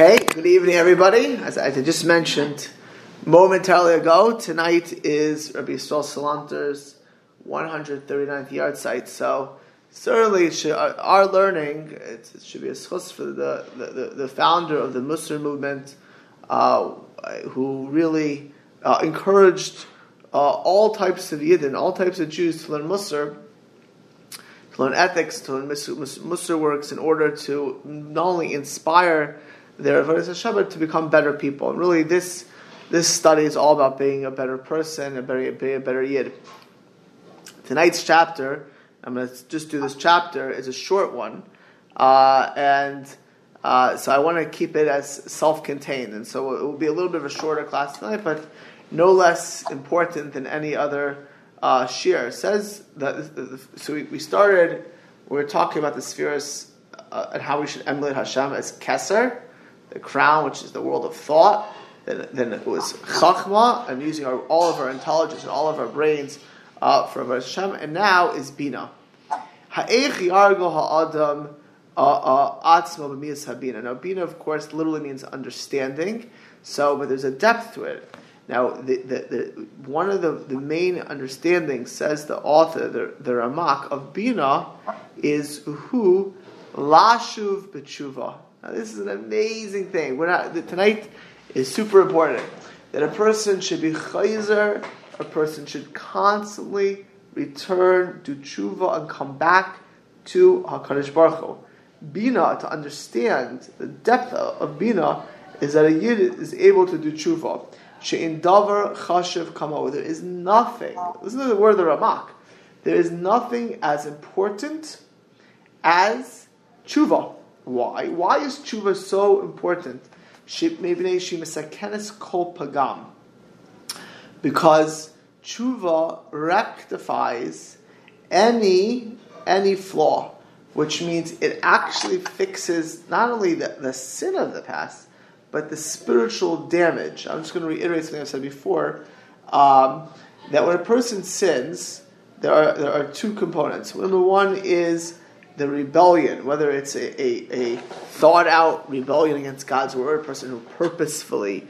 Okay, good evening, everybody. As I just mentioned momentarily ago, tonight is Rabbi Yisrael Salanter's 139th yahrzeit. So certainly, should, our learning it, should be a schus for the, the, the, founder of the Musar movement, uh, who really uh, encouraged uh, all types of Yidden, all types of Jews to learn to learn ethics, to learn Musar works in order to not only inspire their Avodah Shabbat to become better people. And really, this this study is all about being a better person, a better, a better Yid. Tonight's chapter, I'm going to just do this chapter, is a short one, uh, and uh, so I want to keep it as self-contained, and so it will be a little bit of a shorter class tonight, but no less important than any other uh, Shir says that. So we, we started. We are talking about the spheres uh, and how we should emulate Hashem as Keser, the crown, which is the world of thought. Then, then it was Chachma, and using our, all of our intelligence and all of our brains uh, for Hashem. And now is Bina. Ha'ech yargo ha'adam uh, uh, atzmo b'miyas habina. Now, Bina, of course, literally means understanding. So, but there's a depth to it. Now, the, the, the, one of the, the main understandings, says the author, the, the Ramak, of Bina is who lashuv b'tshuva. Now, this is an amazing thing. We're not, tonight is super important. That a person should be chayzer, a person should constantly return to tshuva and come back to HaKadosh Baruch Hu. Bina, to understand the depth of Bina, is that a yid is able to do tshuva. She'in davar chashiv kamo. There is nothing. Listen to the word of the Ramak. There is nothing as important as tshuva. Why? Why is tshuva so important? Because tshuva rectifies any any flaw, which means it actually fixes not only the, the sin of the past, but the spiritual damage. I'm just going to reiterate something I said before. Um, that when a person sins, there are there are two components. Number one is the rebellion, whether it's a, a, a thought out rebellion against God's word, a person who purposefully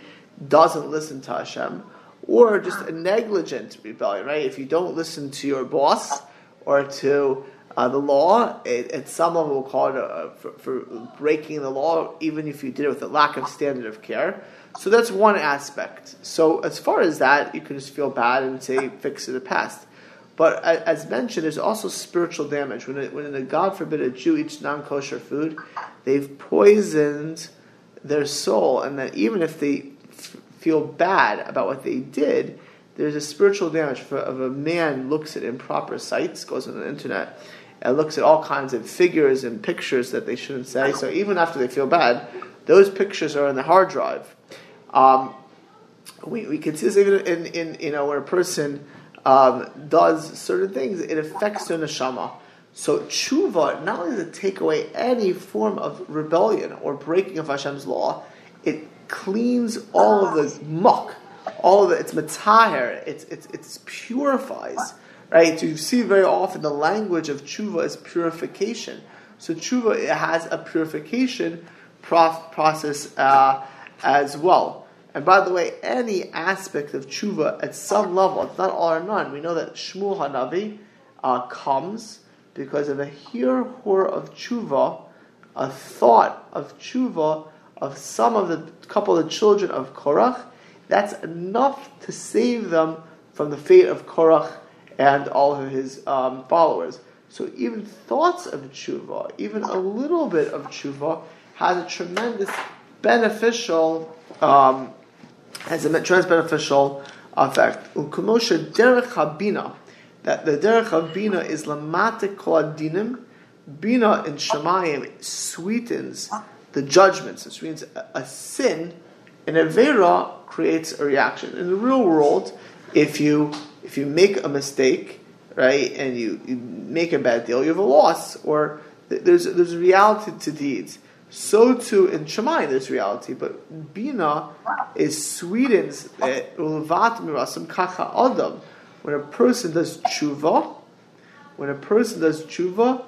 doesn't listen to Hashem, or just a negligent rebellion, right? If you don't listen to your boss or to uh, the law, it, it, some will call it a, for, for, breaking the law, even if you did it with a lack of standard of care. So that's one aspect. So as far as that, you can just feel bad and say, fix it the past. But as mentioned, there's also spiritual damage. When, it, when a, God forbid a Jew eats non-kosher food, they've poisoned their soul, and that even if they f- feel bad about what they did, there's a spiritual damage. If a man looks at improper sites, goes on the internet, and looks at all kinds of figures and pictures that they shouldn't say. So even after they feel bad, those pictures are in the hard drive. Um, we, we can see this even in, in you know when a person um, does certain things, it affects their neshama. So tshuva not only does it take away any form of rebellion or breaking of Hashem's law, it cleans all of the muck, all of it. It's mataher. It's it's it purifies right? So you see very often the language of tshuva is purification. So tshuva it has a purification prof- process uh, as well. And by the way, any aspect of tshuva at some level, it's not all or none. We know that Shmuel Hanavi uh, comes because of a hirhur of tshuva, a thought of tshuva of some of the couple of the children of Korach. That's enough to save them from the fate of Korach and all of his um, followers. So even thoughts of tshuva, even a little bit of tshuva, has a tremendous beneficial, um, has a tremendous beneficial effect. Ukumosha derech habina, that the derech habina is lamate adinim, bina in shemayim sweetens the judgments. It means a, a sin, an avera creates a reaction. In the real world, if you if you make a mistake, right, and you, you make a bad deal, you have a loss, or there's there's a reality to deeds. So too in Shemai there's reality, but Bina is Sweden's ulvat mirasam kacha adam. When a person does tshuva, when a person does tshuva,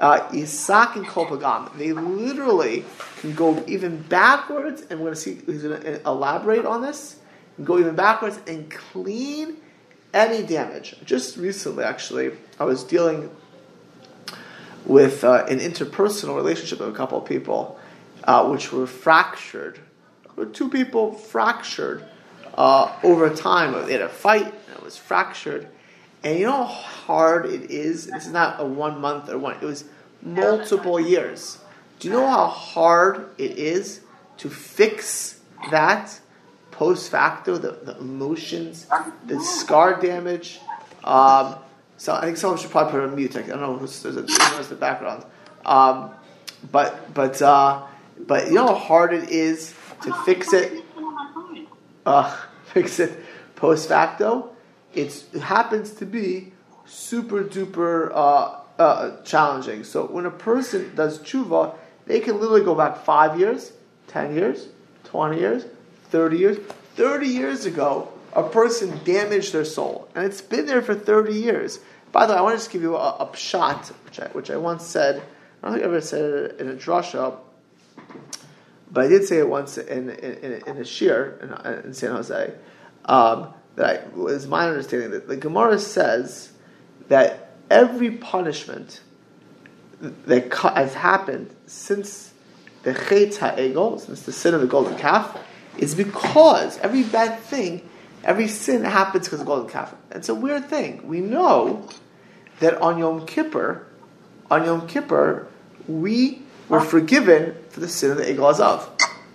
uh, Isak and Kopagam. They literally can go even backwards, and we're going to see, he's going to elaborate on this, go even backwards and clean any damage. Just recently, actually, I was dealing with uh, an interpersonal relationship of a couple of people, uh, which were fractured. Two people fractured uh, over time. They had a fight, and it was fractured. And you know how hard it is? Is not a one month or one, it was multiple years. Do you know how hard it is to fix that post facto, the, the emotions, the scar damage? Um, so I think someone should probably put on mute. I don't know who's the background. Um, but but uh, but you know how hard it is to fix it. Uh, fix it post facto. It's, it happens to be super duper uh, uh, challenging. So when a person does tshuva, they can literally go back five years, ten years, twenty years, thirty years. Thirty years ago, a person damaged their soul, and it's been there for thirty years. By the way, I want to just give you a, a shot, which I, which I once said. I don't think I ever said it in a drasha, but I did say it once in in, in a shiur in, in San Jose. Um, that I, was my understanding that the Gemara says that every punishment that has happened since the Chet HaEgel, since the sin of the golden calf, is because every bad thing, every sin happens because of the golden calf. It's a weird thing. We know that on Yom Kippur, on Yom Kippur, we were forgiven for the sin of the Egel Azav,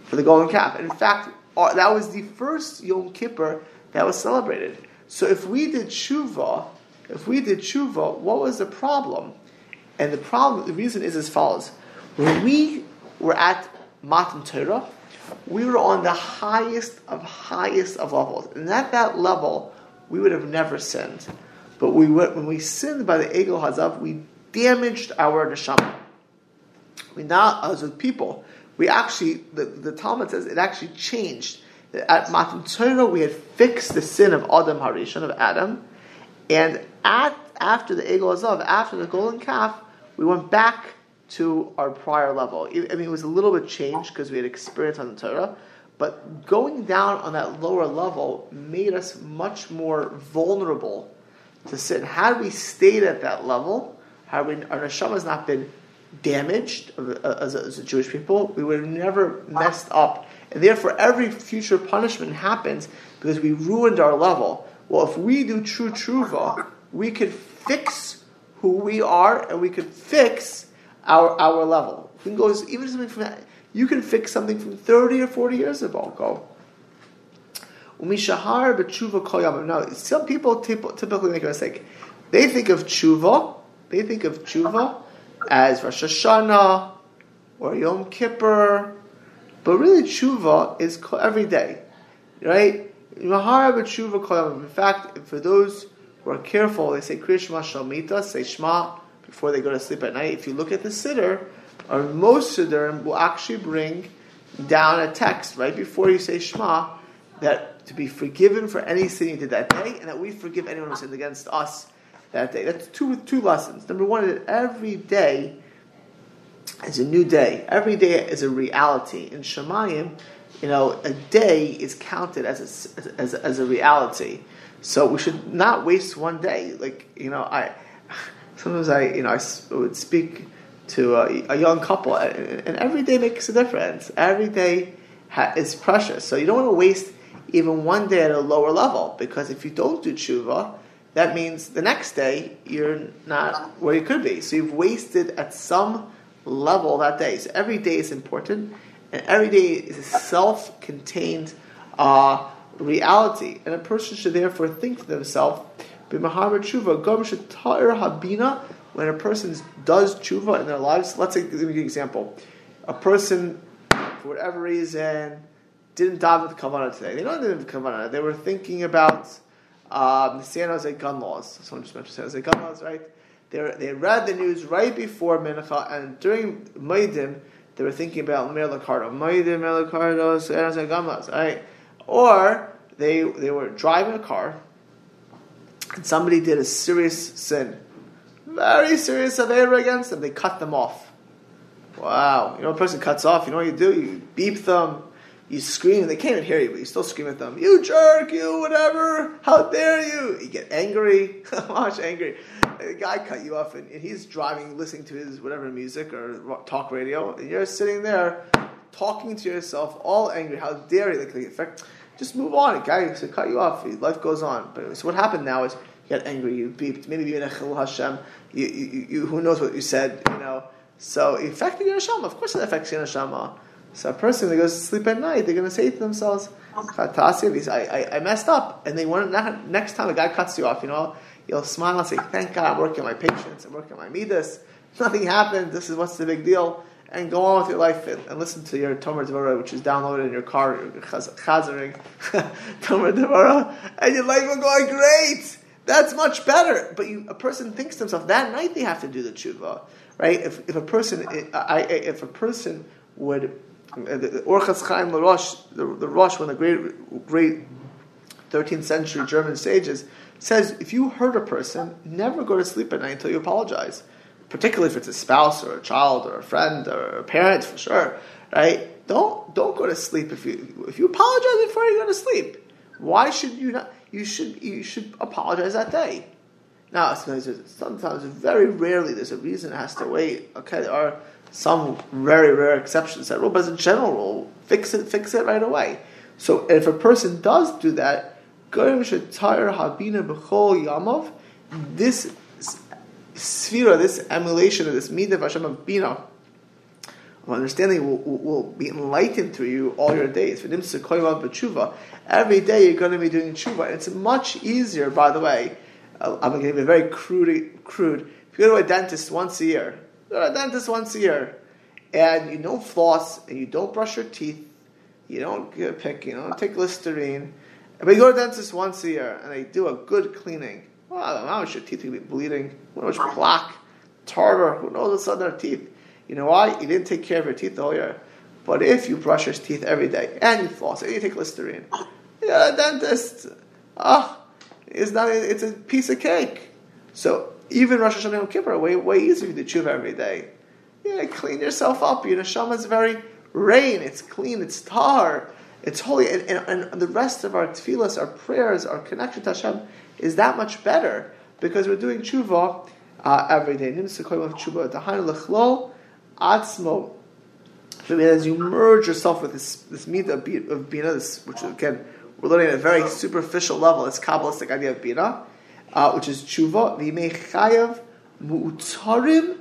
for the golden calf. And in fact, uh, that was the first Yom Kippur that was celebrated. So if we did tshuva, if we did tshuva, what was the problem? And the problem, the reason is as follows: when we were at Matan Torah, we were on the highest of highest of levels, and at that level, we would have never sinned. But we when we sinned by the Egel Hazav, we damaged our neshama. We now, as with people, we actually the, the Talmud says it actually changed at Matan Torah we had fixed the sin of Adam Harishon, of Adam, and at, after the Egel Azav, after the golden calf, we went back to our prior level. I mean, it was a little bit changed because we had experience on the Torah, but going down on that lower level made us much more vulnerable to sin. Had we stayed at that level, had we, our neshama has not been damaged uh, as a, as a Jewish people, we would have never messed up and therefore every future punishment happens because we ruined our level. Well, if we do true tshuva, we could fix who we are and we could fix our, our level. We can go even something from that. You can fix something from 30 or 40 years ago. Umishahar b'tshuva koyam. Now, some people typically make a mistake. They think of tshuva, they think of tshuva as Rosh Hashanah or Yom Kippur but really, tshuva is every day, right? In fact, for those who are careful, they say Kriya Shema Shalmita, say Shema before they go to sleep at night. If you look at the siddur, or uh, most Siddurim will actually bring down a text right before you say Shema that to be forgiven for any sin you did that day, and that we forgive anyone who sinned against us that day. That's two two lessons. Number one is that every day is a new day. Every day is a reality. In Shemayim, you know, a day is counted as a, as, as a reality. So we should not waste one day. Like, you know, I sometimes I, you know, I would speak to a, a young couple, and, every day makes a difference. Every day ha- is precious. So you don't want to waste even one day at a lower level, because if you don't do tshuva, that means the next day you're not where you could be. So you've wasted at some level that day. So every day is important, and every day is a self-contained uh, reality. And a person should therefore think to themselves, habina. When a person does tshuva in their lives, let's me give you an example. A person, for whatever reason, didn't daven with kavanah today. They don't have kavanah. They were thinking about um, San Jose gun laws. Someone just mentioned San Jose gun laws, right? They, they read the news right before Mincha, and during Maidim, they were thinking about Meir Lacardo. Maidim, Meir Lacardo, Gamas, right? Or they, they were driving a car, somebody did a serious sin. very serious avera against them, they cut them off. Wow. You know, a person cuts off, you know what you do? You beep them, you scream, they can't even hear you, but you still scream at them, you jerk, you whatever, how dare you? You get angry, much angry. A guy cut you off and, he's driving, listening to his whatever music or talk radio, and you're sitting there talking to yourself, all angry, how dare you? Like, in fact, just move on. A guy to cut you off, life goes on. But so what happened now is you got angry, you beeped, maybe in a chil Hashem, you, you, you, who knows what you said, you know. So it affected your neshama. Of course, it affects your neshama. So a person that goes to sleep at night, they're going to say to themselves, I, I, I messed up. And they want next time a guy cuts you off, you know, you'll smile and say, thank God I'm working on my patience, I'm working on my midas. Nothing happened. This is what's the big deal. And go on with your life and, and listen to your Tomer Devorah, which is downloaded in your car, your chazering, Tomer and your life will go on great. That's much better. But you, a person thinks to himself, that night they have to do the tshuva, right? If, if a person, I, if a person would uh, the Orchas Chaim Rosh, the, the Rosh, one of the great, great 13th century German sages, says if you hurt a person, never go to sleep at night until you apologize. Particularly if it's a spouse or a child or a friend or a parent, for sure, right? Don't don't go to sleep if you if you apologize before you go to sleep. Why should you not? You should you should apologize that day. Now sometimes, sometimes very rarely there's a reason it has to wait. Okay, there are some very rare exceptions that rule, but as a general rule, fix it, fix it right away. So if a person does do that, habina b'chol this sphera, this emulation of this midah Hashem of bina, of understanding will, will, will, be enlightened through you all your days. Every day you're going to be doing tshuva. It's much easier, by the way. Uh, I'm going to a very crude, crude. If you go to a dentist once a year, Go to a dentist once a year, and you don't floss, and you don't brush your teeth, you don't pick, you don't take Listerine, but you go to a dentist once a year, and they do a good cleaning. Well, know, your teeth will be bleeding, who knows, plaque, tartar, who knows what's on their teeth. You know why? You didn't take care of your teeth the whole year. But if you brush your teeth every day, and you floss, and you take Listerine, got a dentist. Ah, oh, it's not. It's a piece of cake. So even Rosh Hashanah Yom Kippur, way, way easier to chew every day. Yeah, clean yourself up. Your neshama is very rain. It's clean. It's tar. It's holy. And, and, and, the rest of our tefillas, our prayers, our connection to Hashem is that much better because we're doing tshuva uh, every day. As you merge yourself with this this midah of bina, this, which again we're learning at a very superficial level. this kabbalistic idea of bina uh, which is tshuva, v'imei mu'utarim,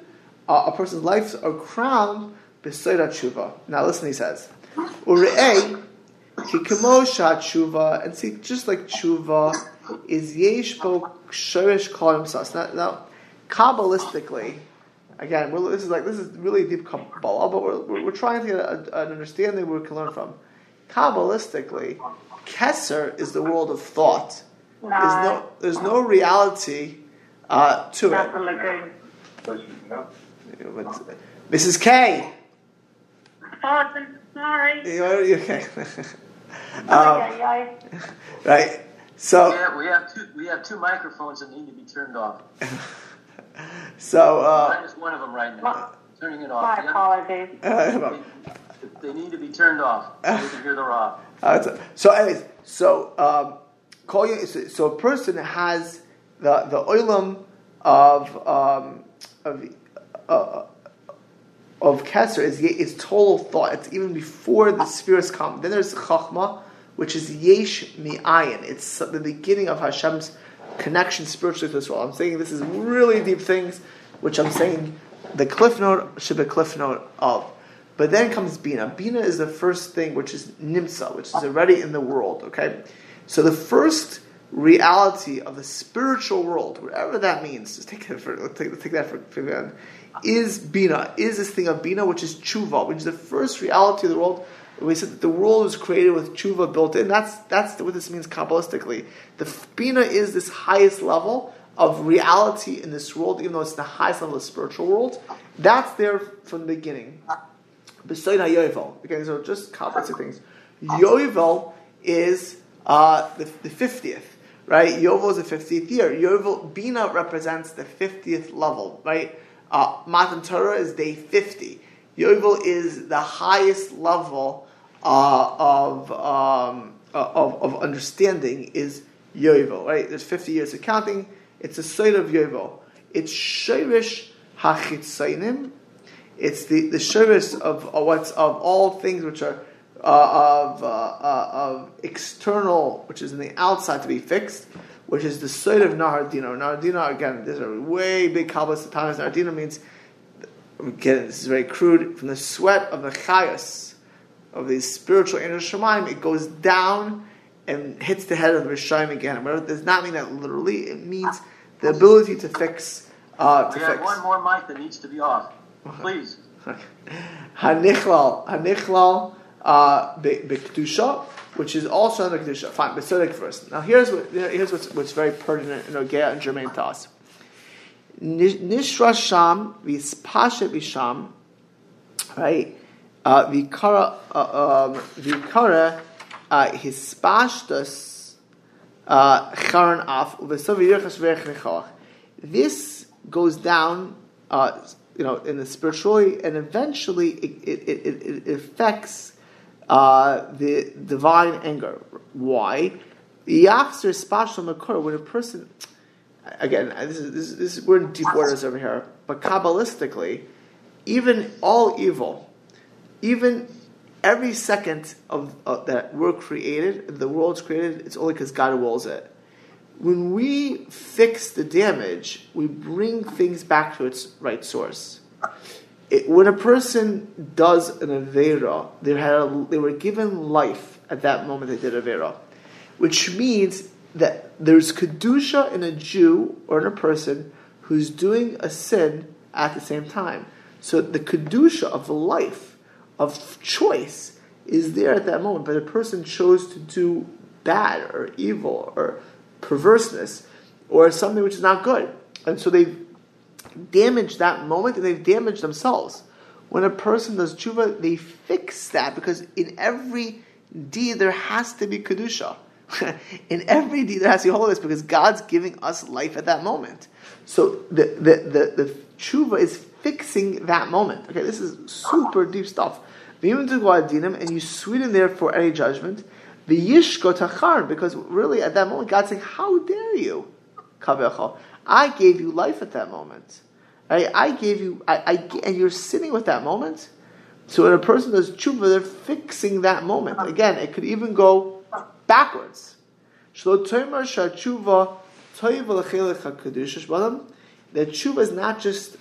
uh, a person's lives are crowned b'soida tshuva. Now listen, he says, kikamo tshuva, and see, just like tshuva is yesh bo shorish kolim sas. Now, now, kabbalistically, again, this is like this is really deep kabbalah, but we're, we're, we're trying to get a, an understanding we can learn from. Kabbalistically, Kesser is the world of thought there's no, there's no reality uh, to it. Mrs. K. Oh, sorry. You're, okay. um, right. So yeah, we have two. We have two microphones that need to be turned off. so uh, mine is one of them right now. Turning it off. My apologies. Uh, they, they, need to be turned off. So we can hear the raw. Uh, so, anyways, so um, so a person has the the oilam of um, of uh, of Kesser is is total thought. It's even before the spheres come. Then there's Chachma, which is Yesh Mi'ayin. It's the beginning of Hashem's connection spiritually to this world. I'm saying this is really deep things, which I'm saying the cliff note should be cliff note of. But then comes Bina. Bina is the first thing, which is Nimsa, which is already in the world. Okay, so the first reality of the spiritual world, whatever that means, just take it for take, take that for, for is bina, is this thing of bina, which is tshuva, which is the first reality of the world. We said that the world was created with tshuva built in. That's that's what this means kabbalistically. The bina is this highest level of reality in this world, even though it's the highest level of the spiritual world. That's there from the beginning. Besides Yovel, okay, so just kabbalistic things. Yovel is uh, the fiftieth, right? Yovel is the 50th year. Yovel, Bina represents the 50th level, right? Uh, Matan Torah is day 50. Yovel is the highest level uh, of, um, uh, of, of understanding is Yovel, right? There's 50 years of counting. It's a site of Yovel. It's Shirish Hachitzainim. It's the, the Shirish of, of what's of all things which are uh, of, uh, uh, of external, which is in the outside to be fixed, which is the site of Nahardino. Nahardino, again, there's a way big Kabbalah times. Nahardino means, again, this is very crude, from the sweat of the chayas, of these spiritual inner Shemaim, it goes down and hits the head of the Rishayim again. But it does not mean that literally, it means the ability to fix. Uh, to we have one more mic that needs to be off. Please. Hanichlal, Hanichlal uh, which is also under Kedusha. Fine, Besodik first. Now here's what here's what's, what's very pertinent in Ogea and Germain to us. Nishra Sham Vispasha Visham, right? Uh, Vikara uh, um, uh, Hispashtus Uvesov This goes down. Uh, you know, in the spiritually, and eventually it, it, it, it affects uh, the divine anger. Why? When a person, again, this is, this, is, this is, we're in deep waters over here, but Kabbalistically, even all evil, even every second of that we're created, the world's created, it's only because God wills it when we fix the damage, we bring things back to its right source. It, when a person does an Avera, they, had a, they were given life at that moment they did Avera, which means that there's Kedusha in a Jew or in a person who's doing a sin at the same time. So the Kedusha of life, of choice, is there at that moment, but a person chose to do bad or evil or perverseness or something which is not good. And so they've damaged that moment and they've damaged themselves. When a person does tshuva, they fix that because in every deed there has to be kedusha. in every deed there has to be holiness because God's giving us life at that moment. So the the the, the tshuva is fixing that moment. Okay, this is super deep stuff. And you sweeten there for any judgment. The yishko tachar, because really at that moment God's saying, "How dare you, kavecha? I gave you life at that moment. I, I gave you, I, I, and you're sitting with that moment. So when a person does tshuva, they're fixing that moment. Again, it could even go backwards. That tshuva is not just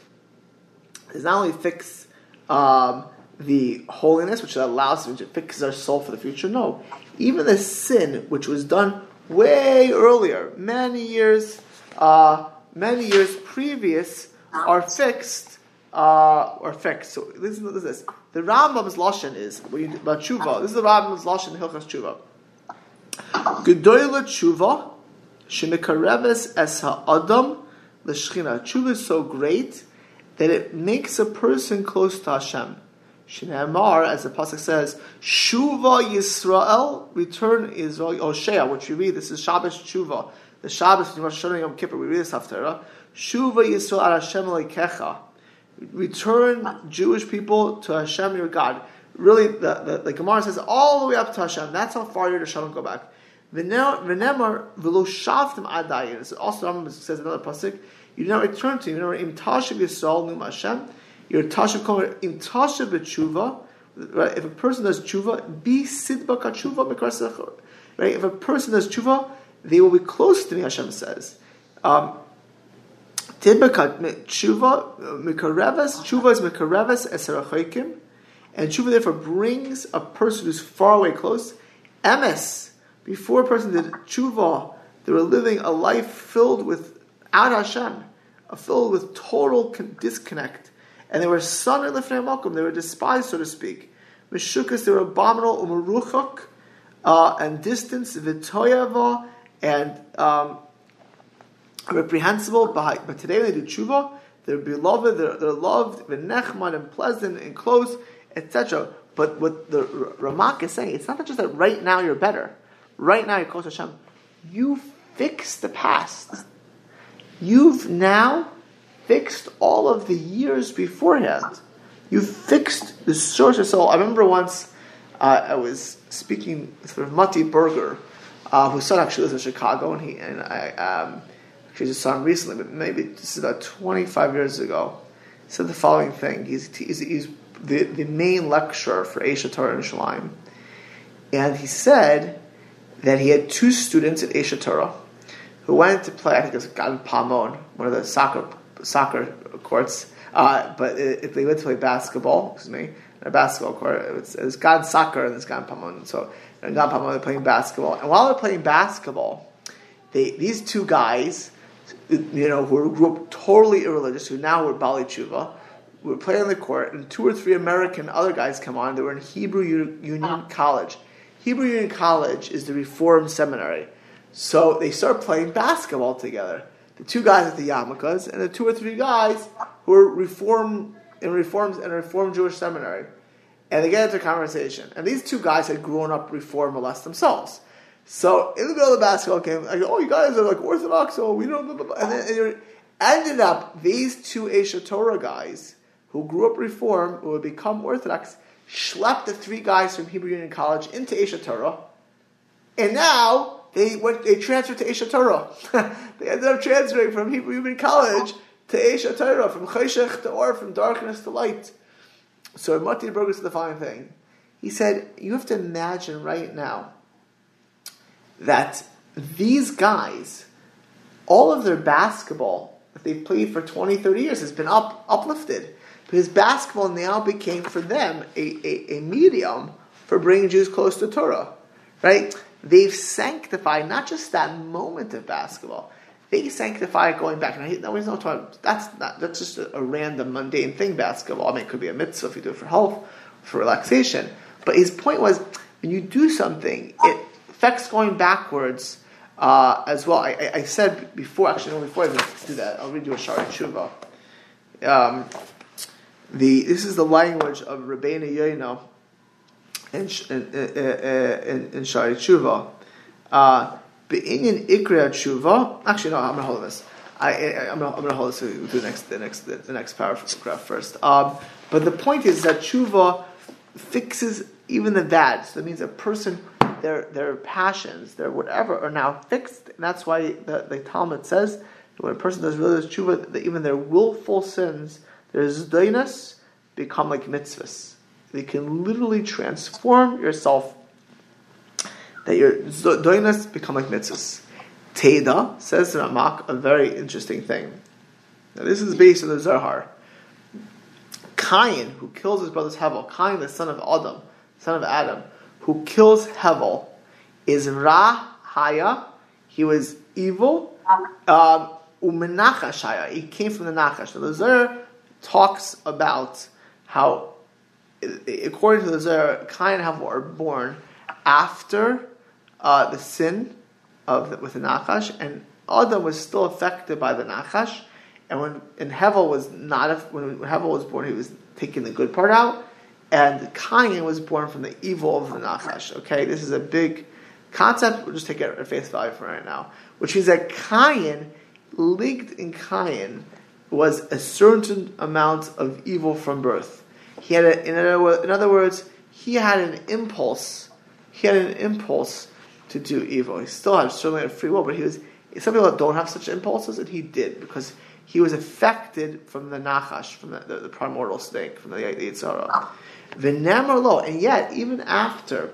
is not only fix um, the holiness, which allows us to fix our soul for the future. No, even the sin which was done way earlier, many years, uh, many years previous, are fixed. Uh, are fixed. So listen to this. The Rambam's lashon is about tshuva. This is the Rambam's lashon Hilchas tshuva. Gedoyle tshuva shemikareves es ha'adam l'shchina. Tshuva is so great that it makes a person close to Hashem. Shneimar, as the pasuk says, Shuva Yisrael, return Israel, Oshea, which we read, this is Shabbos Shuva, the Shabbos Yom Kippur, we read this after, Shuva Yisrael al Hashem Kecha, return Jewish people to Hashem your God. Really, the, the, the Gemara says all the way up to Hashem, that's how far your Hashem go back. V'nemar v'lo shavtim adayin. This also Rambam says another pasuk. You do not return to. You know, im tashav Yisrael num Hashem. Your tashav kol im tashav b'tshuva. Right? If a person does tshuva, be sidba katshuva Right? If a person does tshuva, they will be close to me. Hashem says. Um, Tshuva, mikareves, tshuva is mikareves eserachoikim, and tshuva therefore brings a person who's far away close. Emes, before a person did tshuva, they were living a life filled with out Hashem, filled with total disconnect and they were son in lifnei malkum. They were despised, so to speak. Meshukas, they were abominable, umaruchak, uh, and distance, vitoyava, and um, reprehensible. But, today they do tshuva. They're beloved. They're, they're loved, and pleasant and close, etc. But what the Ramak is saying, it's not just that right now you're better. Right now you're close to Hashem. You fixed the past. You've now fixed all of the years beforehand. You've fixed the source of soul. I remember once uh, I was speaking with Mati Berger, uh, whose son actually lives in Chicago, and he and I um, actually just saw him recently, but maybe this is about 25 years ago. He said the following thing. He's, he's, he's the, the main lecturer for Aish HaTorah in Shalim. And he said that he had two students at Aish HaTorah who went to play, I think it was Gan Pamon, one of the soccer soccer courts, uh, but if they went to play basketball, excuse me, a basketball court, it was, it was Gan Sacher and it's Gan Pamon. So Gan Pamon, they're playing basketball. And while they're playing basketball, they, these two guys, you know, who grew up totally irreligious, who now were Bali Tshuva, were playing on the court, and two or three American other guys come on. They were in Hebrew Union College. Hebrew Union College is the Reform Seminary. So they start playing basketball together. The two guys at the yarmulkes and the two or three guys who are reform in reforms and a reform Jewish seminary. And they get into a conversation. And these two guys had grown up reform less themselves. So in the middle of the basketball game, I go, "Oh, you guys are like Orthodox, so we don't." Blah, blah, blah. And then and ended up these two Aish HaTorah guys who grew up reform, who would become Orthodox, schlepped the three guys from Hebrew Union College into Aish HaTorah, and now they went, they transferred to Aish HaTorah. they ended up transferring from Hebrew Union College to Aish HaTorah, from Cheshech to Or, from darkness to light. So Mati Berger said the following thing. He said, you have to imagine right now that these guys, all of their basketball that they've played for 20, 30 years has been up, uplifted. Because basketball now became for them a, a, a medium for bringing Jews close to Torah. Right? They've sanctified not just that moment of basketball, they sanctify it going back. Now, no, he's not talking. That's not. That's just a, a, random mundane thing. Basketball. I mean, it could be a mitzvah if you do it for health, for relaxation. But his point was, when you do something, it affects going backwards uh, as well. I, I, said before, actually, no, before I do that, I'll read you a Shaarei Tshuva. Um, the this is the language of Rabbeinu Yoino in in in, in Shaarei Tshuva. Uh, Be'inyan ikra tshuva. Actually, no, I'm going to hold this. I, am going to hold this. Do the next, the next, the, the next paragraph first. Um, but the point is that tshuva fixes even the bad. So that means a person, their their passions, their whatever, are now fixed. And that's why the, the Talmud says that when a person does religious tshuva, that even their willful sins, their zdainas, become like mitzvahs. They can literally transform yourself that your doinas become like mitzvahs. Teda says in Ramak a very interesting thing. Now this is based on the Zohar. Cain, who kills his brother's Hevel, Cain, the son of Adam, son of Adam, who kills Hevel, is Ra Haya. He was evil. Um, Umenachashaya. He came from the Nachash. So the Zohar talks about how, according to the Zohar, Cain and Hevel are born after uh, the sin of the, with the Nachash, and Adam was still affected by the Nachash. And when and Hevel was not when Hevel was born, he was taking the good part out, and Cain was born from the evil of the Nachash. Okay, this is a big concept. We'll just take it at face value for right now, which is that Cain, linked in Cain, was a certain amount of evil from birth. He had, a, in, other, in other words, he had an impulse. He had an impulse to do evil. He still had certainly had free will, but he was. Some people don't have such impulses, and he did because he was affected from the nachash, from the, the, the primordial snake, from the, the. And yet even after,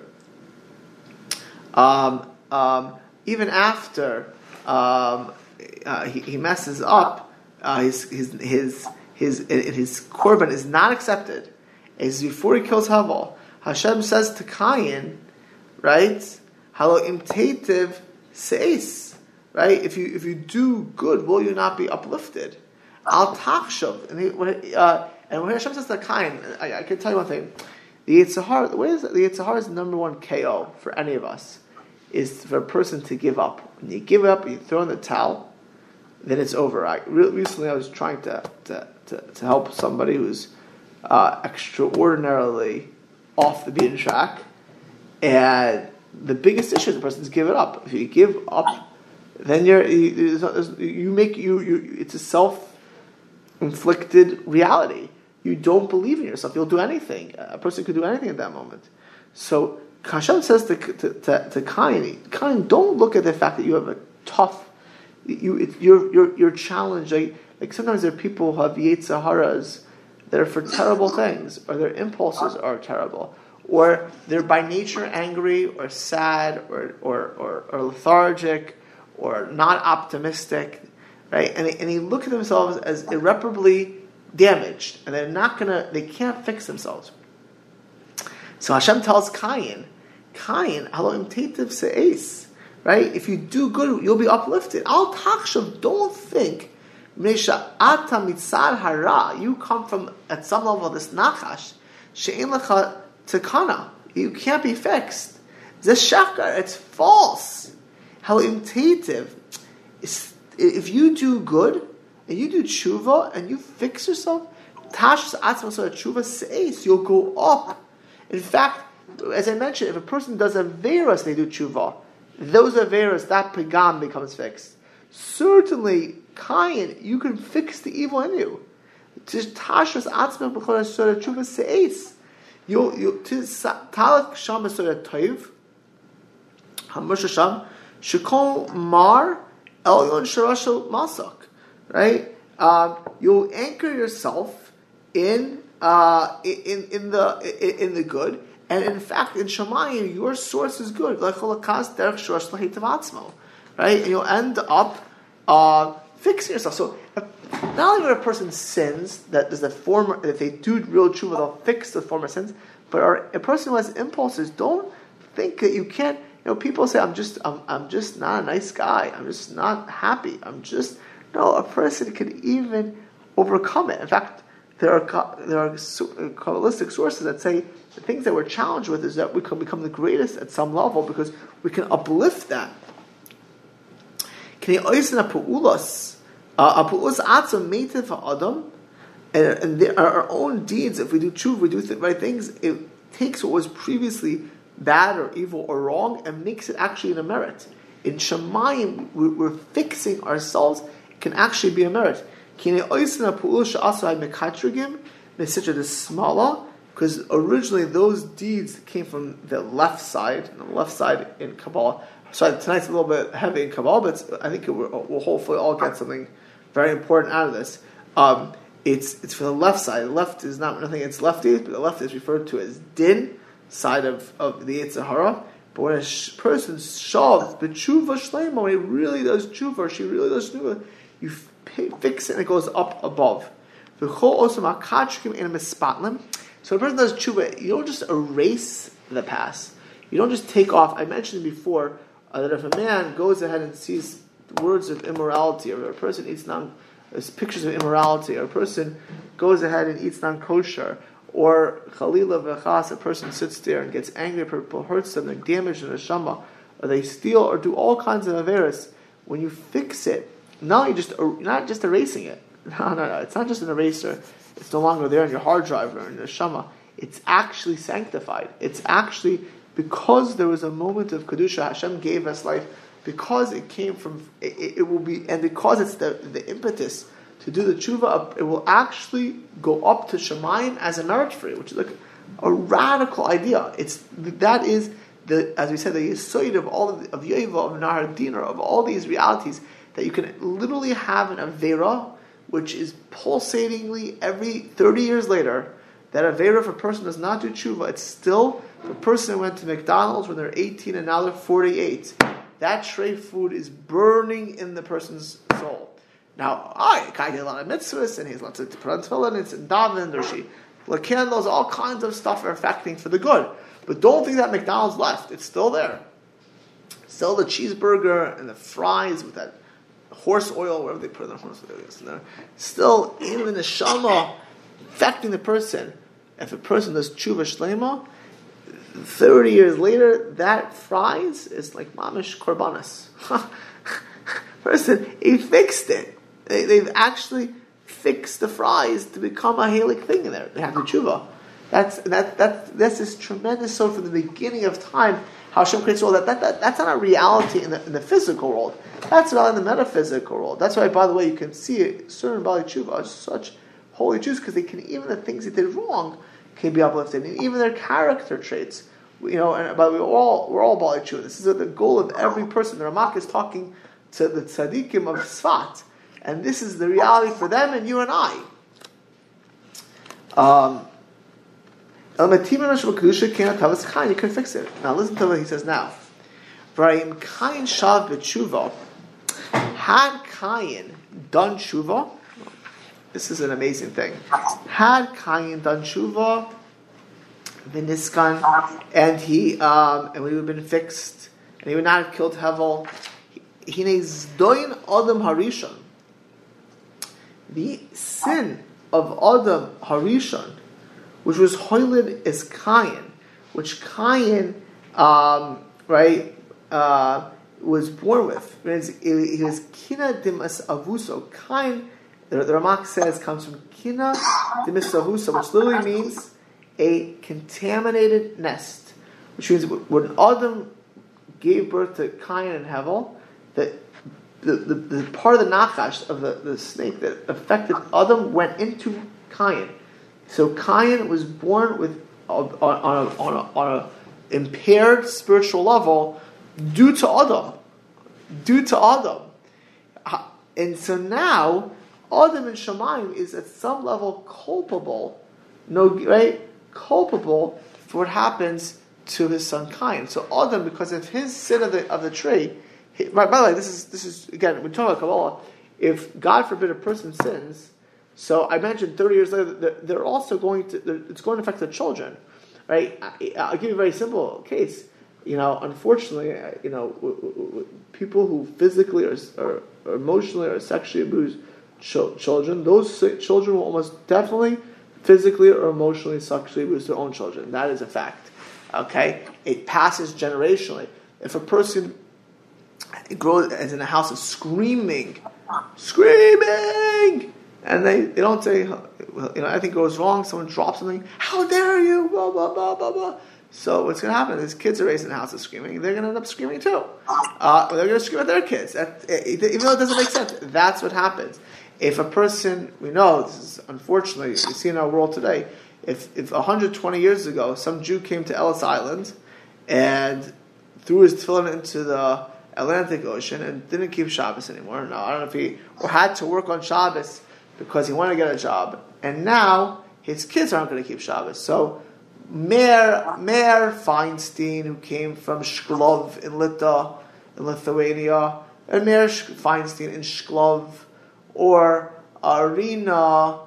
um, um, even after um, uh, he, he, messes up, uh, his his his his his korban is not accepted. As before he kills Havel, Hashem says to Cain, right? Halo imtativ seis. Right? If you if you do good, will you not be uplifted? Al tachshav. And, he, uh, and when Hashem says to Cain, I, I can tell you one thing. The Yitzhahar, what is the the number one KO for any of us is for a person to give up. When you give up, you throw in the towel, then it's over. I recently I was trying to to, to, to help somebody who's uh, extraordinarily off the beaten track, and the biggest issue is the person is give it up. If you give up, then you're you, you make you, you it's a self inflicted reality. You don't believe in yourself. You'll do anything. A person could do anything at that moment. So Hashem says to, to, to, to don't look at the fact that you have a tough, you, it, you're, you're, you're challenged. Like, like sometimes there are people who have Yetzaharas that are for terrible things, or their impulses are terrible, or they're by nature angry, or sad, or, or, or, or lethargic, or not optimistic, right? And they, and they look at themselves as irreparably damaged, and they're not gonna, they can't fix themselves. So Hashem tells Cain, Cain, Elohim tetiv se'es, right? If you do good, you'll be uplifted. Al tachshav, don't think, ata mitzad hara, you come from, at some level, this nachash, she'en lecha tekana, you can't be fixed. This shakar, it's false. Elohim tetiv, if you do good, and you do tshuva, and you fix yourself, tashas atzma so tshuva se'es, you'll go up. In fact, as I mentioned, if a person does a virus, they do tshuva. Those averas, that pagam becomes fixed. Certainly, Cain, you can fix the evil in you. B'chol ha'shora tshuva se'es. You you talak sham ha'shora toiv. Hamush Hashem shekol mar elyon sharashal masak. Right? Um, you'll anchor yourself in uh, in in the in the good, and in fact, in Shemayim, your source is good. Right? And you'll end up uh, fixing yourself. So, not only when a person sins, that there's a former, if they do real tshuva, they'll fix the former sins. But a person who has impulses, don't think that you can't. You know, people say, "I'm just, I'm, I'm just not a nice guy. I'm just not happy. I'm just." No, a person can even overcome it. In fact, there are there are uh, kabbalistic sources that say the things that we're challenged with is that we can become the greatest at some level because we can uplift that. Can you oisen a pu'ulas? Uh, a pu'ulas atzam meitiv adam, and our own deeds. If we do true, we do the right things. It takes what was previously bad or evil or wrong and makes it actually a merit. In Shemayim, we're fixing ourselves. Can actually be a merit. Because originally those deeds came from the left side, the left side in Kabbalah. So tonight's a little bit heavy in Kabbalah, but I think will, we'll hopefully all get something very important out of this. Um, it's it's for the left side. The left is not nothing. It's lefty, but the left is referred to as din, side of, of the Yitzhahara. But when a sh- person shavs b'tshuva shleima, when he really does tshuva, she really does tshuva, you fix it and it goes up above. So a person does tshuva, you don't just erase the past. You don't just take off. I mentioned before uh, that if a man goes ahead and sees words of immorality, or a person eats non, pictures of immorality, or a person goes ahead and eats non kosher, or chalila v'chas, a person sits there and gets angry, people hurts them, they damage the neshama, or they steal, or do all kinds of averis. When you fix it, not only just er, not just erasing it. No, no, no. It's not just an eraser. It's no longer there in your hard drive or in your shama. It's actually sanctified. It's actually because there was a moment of kedusha. Hashem gave us life because it came from. It, it will be and because it's the the impetus to do the tshuva. It will actually go up to Shemayim as a merit for it, which is like a radical idea. It's that is the as we said the yisoid of all of, of Yeva, of Nahar Dinar, of all these realities that you can literally have an Avera which is pulsatingly every 30 years later. That Avera, if a person does not do tshuva, it's still the person who went to McDonald's when they're 18 and now they're 48. That treif food is burning in the person's soul. Now, I guy did a lot of mitzvahs and he's lots of on tefillin, it's in daven, or she candles, all kinds of stuff are affecting for the good. But don't think that McDonald's left; it's still there. Still the cheeseburger and the fries with that horse oil, wherever they put the horse oil, still in the neshama affecting the person. If a person does tshuva shlema, 30 years later, that fries is like mamish korbanas. person, he fixed it. They, have actually fixed the fries to become a halic thing in there. They have the tshuva. That's, that, that, that's this tremendous so from the beginning of time how Hashem creates all that, that, that that's not a reality in the, in the physical world. That's not in the metaphysical world. That's why, by the way, you can see certain Bali Tshuva are such holy Jews because they can, even the things they did wrong can be uplifted. And even their character traits, you know, and but we're all, we're all Bali Tshuva. This is the goal of every person. The Ramak is talking to the tzaddikim of Sfat. And this is the reality for them and you and I. Um, you can fix it. Now listen to what he says now. Vrayim Kain Shav B'tshuva. Had Cain done tshuva, this is an amazing thing. Had Cain done tshuva, Viniskan, and he um, and we would have been fixed, and he would not have killed Hevel. Hine's doin Adam Harishon. The sin of Adam Harishon which was Hoylid is Kayin, which Kayin, um, right, uh, was born with. He was Kina Dimas Avuso. Kayin, the, the Ramak says, comes from Kina Dimas Avuso, which literally means a contaminated nest. Which means when Adam gave birth to Cain and Hevel, that the, the, the, part of the nachash of the, the snake that affected Adam went into Cain. So Cain was born with on, on, a, on, a, on a impaired spiritual level due to Adam, due to Adam, and so now Adam and Shemaim is at some level culpable, no right, culpable for what happens to his son Cain. So Adam, because of his sin of the of the tree, he, by, by the way, this is this is again we talk about Kabbalah. If God forbid a person sins, so I mentioned 30 years later, they're also going to, it's going to affect the children, right? I'll give you a very simple case. You know, unfortunately, you know, people who physically or, or, emotionally or sexually abuse children, those children will almost definitely physically or emotionally sexually abuse their own children. That is a fact. Okay? It passes generationally. If a person grows as in a house of screaming, screaming, and they, they don't say, you know, anything goes wrong, someone drops something, how dare you, blah, blah, blah, blah, blah. So what's going to happen is kids are raised in houses screaming, they're going to end up screaming too. Uh, they're going to scream at their kids, that, even though it doesn't make sense. That's what happens. If a person, we know, this is unfortunately, we see in our world today, if, if 120 years ago some Jew came to Ellis Island and threw his tefillin into the Atlantic Ocean and didn't keep Shabbos anymore, no, I don't know if he or had to work on Shabbos because he wanted to get a job, and now his kids aren't going to keep Shabbos. So Mayor Mayor Feinstein, who came from Shklov in Lita, in Lithuania, and Mayor Feinstein in Shklov, or Arina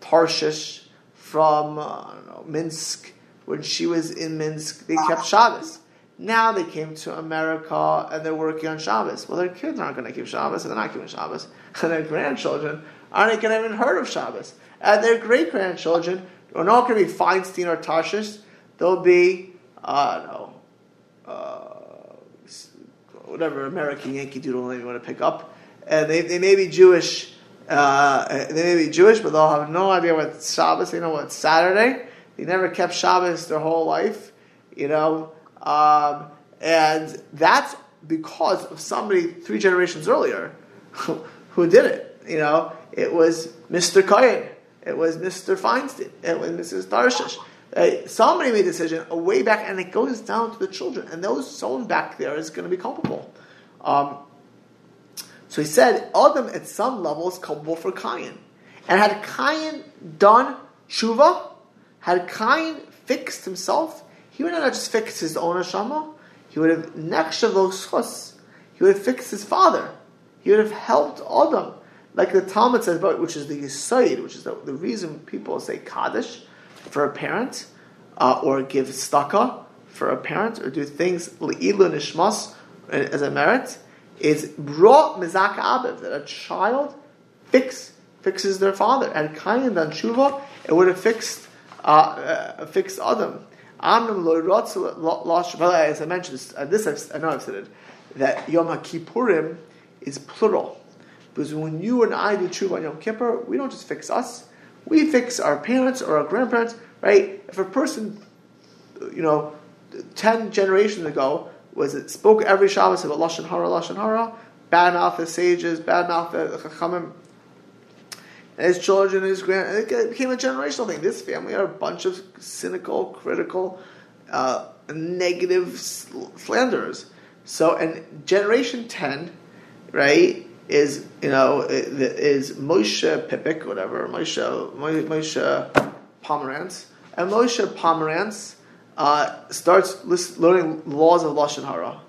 Tarshish from uh, know, Minsk, when she was in Minsk, they kept Shabbos. Now they came to America and they're working on Shabbos. Well, their kids aren't going to keep Shabbos, and they're not keeping Shabbos. And their grandchildren aren't going to even heard of Shabbos. And their great grandchildren are not going to be Feinstein or Tarshish. They'll be, uh, no, uh, whatever American Yankee doodle name you want to pick up. And they, they may be Jewish. Uh, they may be Jewish, but they'll have no idea what Shabbos. They know what Saturday. They never kept Shabbos their whole life, you know. Um, and that's because of somebody three generations earlier who, did it. You know, it was Mr. Cohen. It was Mr. Feinstein. It was Mrs. Tarshish. Uh, somebody made a decision a way back, and it goes down to the children. And those someone back there is going to be culpable. Um, so he said, Adam at some level is culpable for Cain. And had Cain done tshuva, had Cain fixed himself, he would not have just fixed his own neshama, he would have nechshavos He would have fixed his father. He would have helped Adam like the Talmud says about, which is the Yisoid, which is the, the, reason people say Kaddish for a parent, uh, or give staka for a parent, or do things Le'ilu Nishmas as a merit, is brought Mizak Abiv, that a child fix, fixes their father. And Kayin dan Shuva, it would have fixed, uh, uh, fixed Adam. Amnum as I mentioned, this, uh, this I know I've said it, that Yom HaKippurim is plural. Because when you and I do tshuva on Yom Kippur, we don't just fix us. We fix our parents or our grandparents, right? If a person, you know, ten generations ago was it spoke every Shabbos about lashon hara, lashon hara, bad mouth the sages, bad mouth the chachamim. And his children, his grand, it became a generational thing. This family are a bunch of cynical, critical, uh, negative slanderers. So, and generation ten, right, is you know is Moshe Pipik, whatever Moshe Moshe Pomerantz, and Moshe Pomerantz uh, starts learning laws of lashon hara,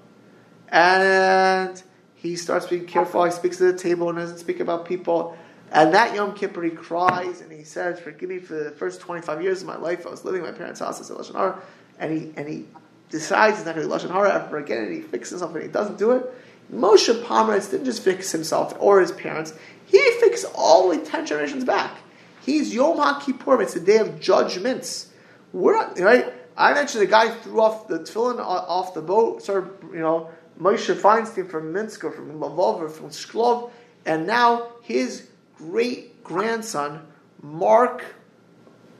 and he starts being careful. He speaks at the table and doesn't speak about people. And that Yom Kippur, he cries and he says, "Forgive me for the first twenty five years of my life. I was living in my parents' house as lashon hara." And he and he decides he's not going to do lashon hara ever again, and he fixes himself and he doesn't do it. Moshe Pomerantz didn't just fix himself or his parents; he fixed all the ten generations back. He's Yom HaKippur. It's the day of judgments. We're not right. I mentioned the guy threw off the tefillin off the boat. Started, you know, Moshe Feinstein from Minsk or from Lvov or from Shklov, and now his great grandson Mark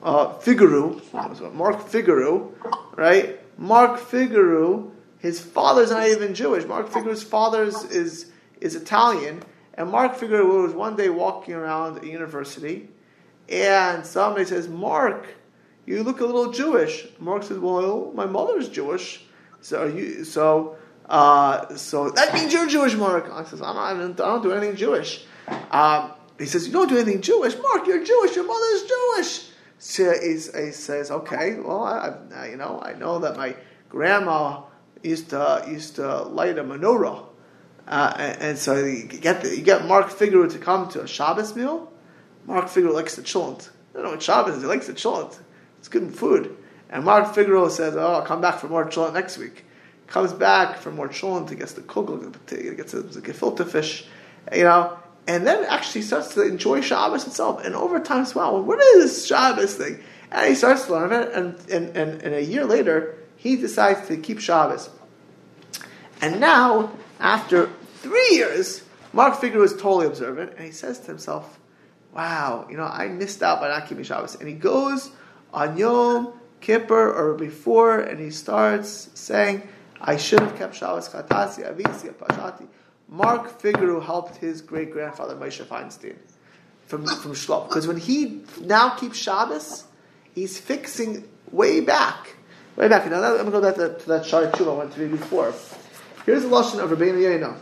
uh, Figueroa, Mark Figueroa, right? Mark Figueroa his father's not even Jewish. Mark Figueroa's father is, is, is Italian. And Mark Figueroa was one day walking around a university, and somebody says, Mark, you look a little Jewish. Mark says, Well, my mother's Jewish. So you so uh, so that means you're Jewish, Mark. I says, I don't, I don't do anything Jewish. Um, he says, You don't do anything Jewish, Mark. You're Jewish. Your mother's Jewish. So he, he says, Okay, well, I, I, you know, I know that my grandma used to used to light a menorah, uh, and, and, so you get the, you get Mark Figueroa to come to a Shabbos meal. Mark Figueroa likes the chulent. I don't know what Shabbos is. He likes the chulent. It's good food. And Mark Figueroa says, "Oh, I'll come back for more chulent next week." Comes back for more chulent. He gets the kugel, gets the gefilte fish, you know. And then actually starts to enjoy Shabbos itself. And over time, wow, what is this Shabbos thing? And he starts to learn it. And, and, and, and a year later, he decides to keep Shabbos. And now, after three years, Mark Figueroa is totally observant, and he says to himself, Wow, you know, I missed out by not keeping Shabbos. And he goes on Yom Kippur or before, and he starts saying, I should have kept Shabbos Avisi, Pashati. Mark Figueroa helped his great grandfather Moshe Feinstein from, from. Because when he now keeps Shabbos, he's fixing way back Way back. Now, I'm going to go back to, to that Shari I went to before. Here's the Lashon of Rabbeinu Yonah.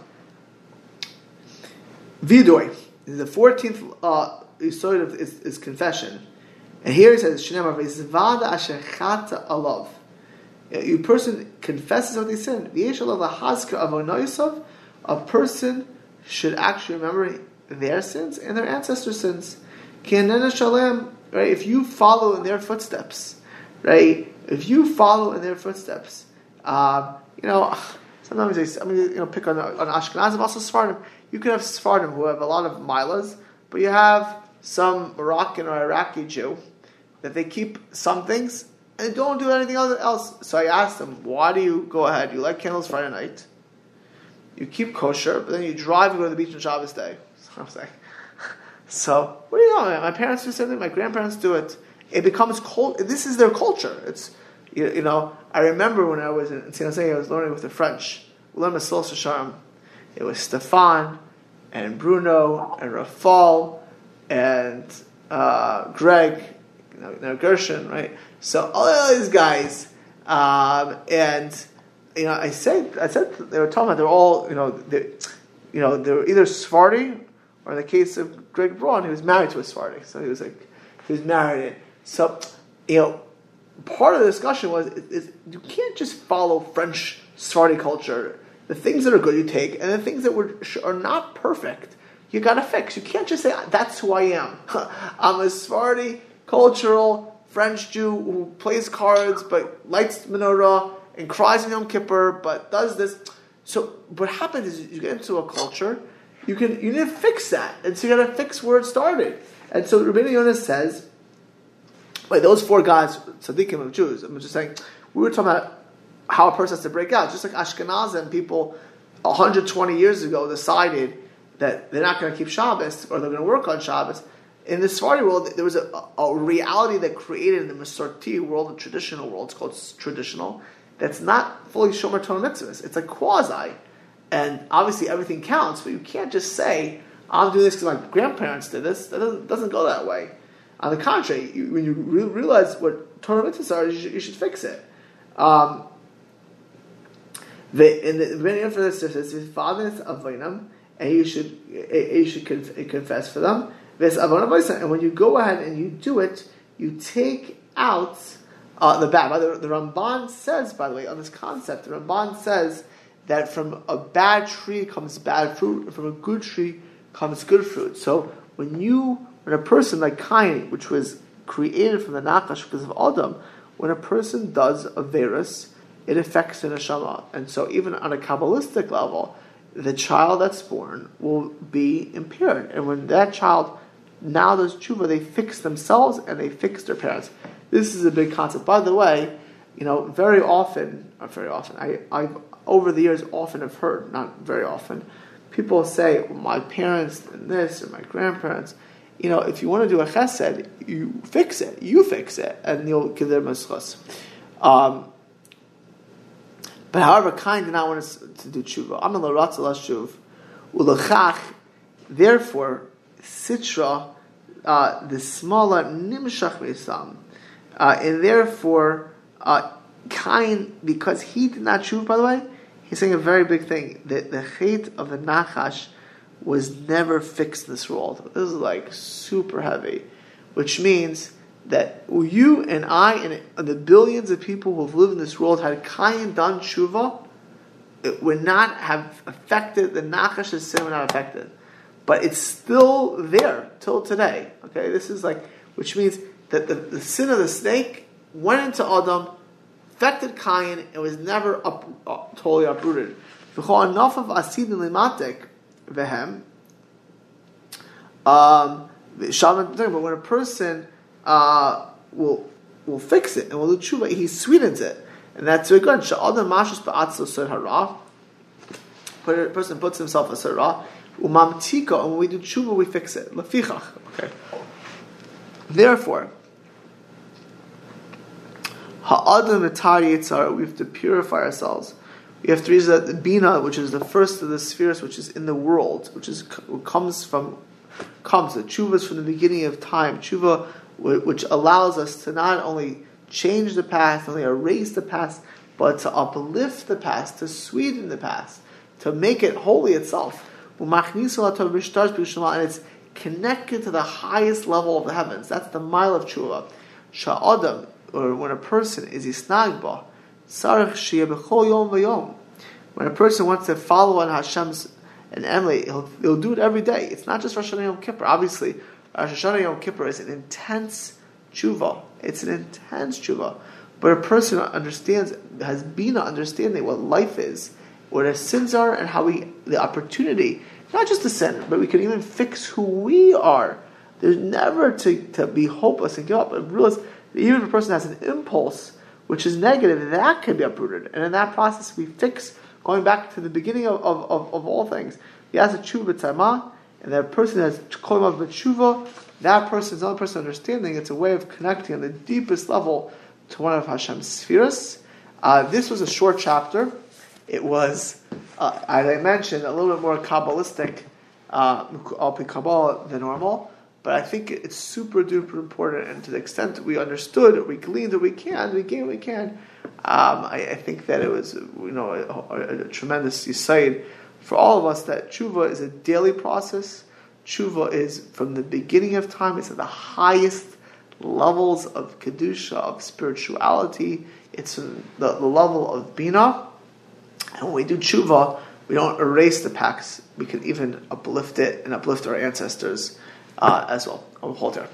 Vidoy. The 14th uh, Yisod of is, confession. And here he says, Shinema V'zvada asher chata alav. You person confesses what they sin. V'yesh alav hazka of A person should actually remember their sins and their ancestors' sins. Shalem, right? If you follow in their footsteps, right? If you follow in their footsteps, um, you know, sometimes they, I mean, you know, pick on, on Ashkenazim, also Sephardim. You can have Sephardim who have a lot of milas, but you have some Moroccan or Iraqi Jew that they keep some things and don't do anything else. So I asked them, why do you go ahead? You light candles Friday night, you keep kosher, but then you drive and go to the beach on Shabbos day. So I so what do you know? My parents do something, my grandparents do it it becomes cult. This is their culture. It's you, you know. I remember when I was in San Jose, I was learning with the French. It was Stefan and Bruno and Rafal and uh, Greg, you know, Gershon, right? So all these guys, um, and you know, I said, I said they were talking about they're all, you know, they, you know, they were either Sephardi or in the case of Greg Braun, he was married to a Sephardi, so he was like, he was married. So, you know, part of the discussion was is, you can't just follow French Sephardi culture. The things that are good you take, and the things that were, are not perfect, you got to fix. You can't just say that's who I am. I'm a Sephardi cultural French Jew who plays cards but lights menorah and cries in Yom Kippur but does this. So what happens is you get into a culture, you can you need to fix that, and so you got to fix where it started. And so Rabbi Yonah says Wait, those four guys, tzaddikim of Jews, I'm just saying, we were talking about how a person has to break out. Just like Ashkenazim, people 120 years ago decided that they're not going to keep Shabbos or they're going to work on Shabbos. In the Sephardi world, there was a, a reality that created in the Masorti world, the traditional world, it's called traditional, that's not fully shomer Torah mitzvahs. It's a quasi, and obviously everything counts, but you can't just say I'm doing this because my grandparents did this. That doesn't, doesn't go that way. On the contrary, you, when you re- realize what Torah mitzvahs are, you should, you should fix it. Um, the, in the beginning of this, it says, "Fathers of Vainam," and you should you should confess for them. This And when you go ahead and you do it, you take out uh, the bad. The, the Ramban says, by the way, on this concept, the Ramban says that from a bad tree comes bad fruit, and from a good tree comes good fruit. So when you, when a person like Cain, which was created from the Nachash because of Adam, when a person does a virus, it affects the neshama. And so even on a Kabbalistic level, the child that's born will be impaired. And when that child now does tshuva, they fix themselves and they fix their parents. This is a big concept. By the way, you know, very often, not very often, I, I've over the years often have heard, not very often, people say, well, my parents and this, or my grandparents. You know, if you want to do a chesed, you fix it. You fix it, and you'll give them a Um, but however, Cain did not want us to do tshuva. I'm a laratz shuv. Ulachach, therefore, sitra, uh, the smaller nimshach mesam, uh, and therefore, uh, Cain, because he did not tshuva, by the way, he's saying a very big thing. That the hate of the Nachash was never fixed in this world. This is like super heavy, which means that you and I and the billions of people who have lived in this world had Kayin done tshuva, it would not have affected the Nachash's sin would not affected. But it's still there till today. Okay, this is like, which means that the, the sin of the snake went into Adam, affected Kayin, and was never up, uh, totally uprooted. Enough of vehem. Um, but when a person uh, will will fix it and will do tshuva. He sweetens it, and that's very good. Sha'adam mashus ba'atzos ser hara. Person puts himself a sarah. Umamtika, and when we do tshuva, we fix it. Lefichach. Okay. Therefore, ha'adam etari. We have to purify ourselves. We have to use that bina, which is the first of the spheres, which is in the world, which is comes from comes. The tshuva is from the beginning of time. Tshuva which allows us to not only change the past, only erase the past, but to uplift the past, to sweeten the past, to make it holy itself. And it's connected to the highest level of the heavens. That's the mile of tshuva. Sha'adam, or when a person is isnagba. When a person wants to follow on Hashem's and Emily, he'll, he'll do it every day. It's not just Rosh Hashanah Yom Kippur. Obviously, Rosh Hashanah Yom Kippur is an intense tshuva. It's an intense tshuva. But a person understands, has been understanding what life is, what our sins are, and how we, the opportunity, not just to sin, but we can even fix who we are. There's never to, to be hopeless and give up, but realize that even if a person has an impulse which is negative, that can be uprooted. And in that process, we fix, going back to the beginning of, of, of, of all things, he has a tshuva and that person has kolim b'tshuva, that person is another person understanding. It's a way of connecting on the deepest level to one of Hashem's spheres. Uh, this was a short chapter. It was, uh, as I mentioned, a little bit more kabbalistic, uh, Kabbalah than normal. But I think it's super duper important, and to the extent that we understood, we gleaned that we can, we gained we can. Um, I, I, think that it was, you know, a, a, a tremendous insight for all of us that tshuva is a daily process. Tshuva is from the beginning of time, it's at the highest levels of kedusha, of spirituality. It's the, the level of bina. And when we do tshuva, we don't erase the past. We can even uplift it and uplift our ancestors uh, as well. I'll hold there.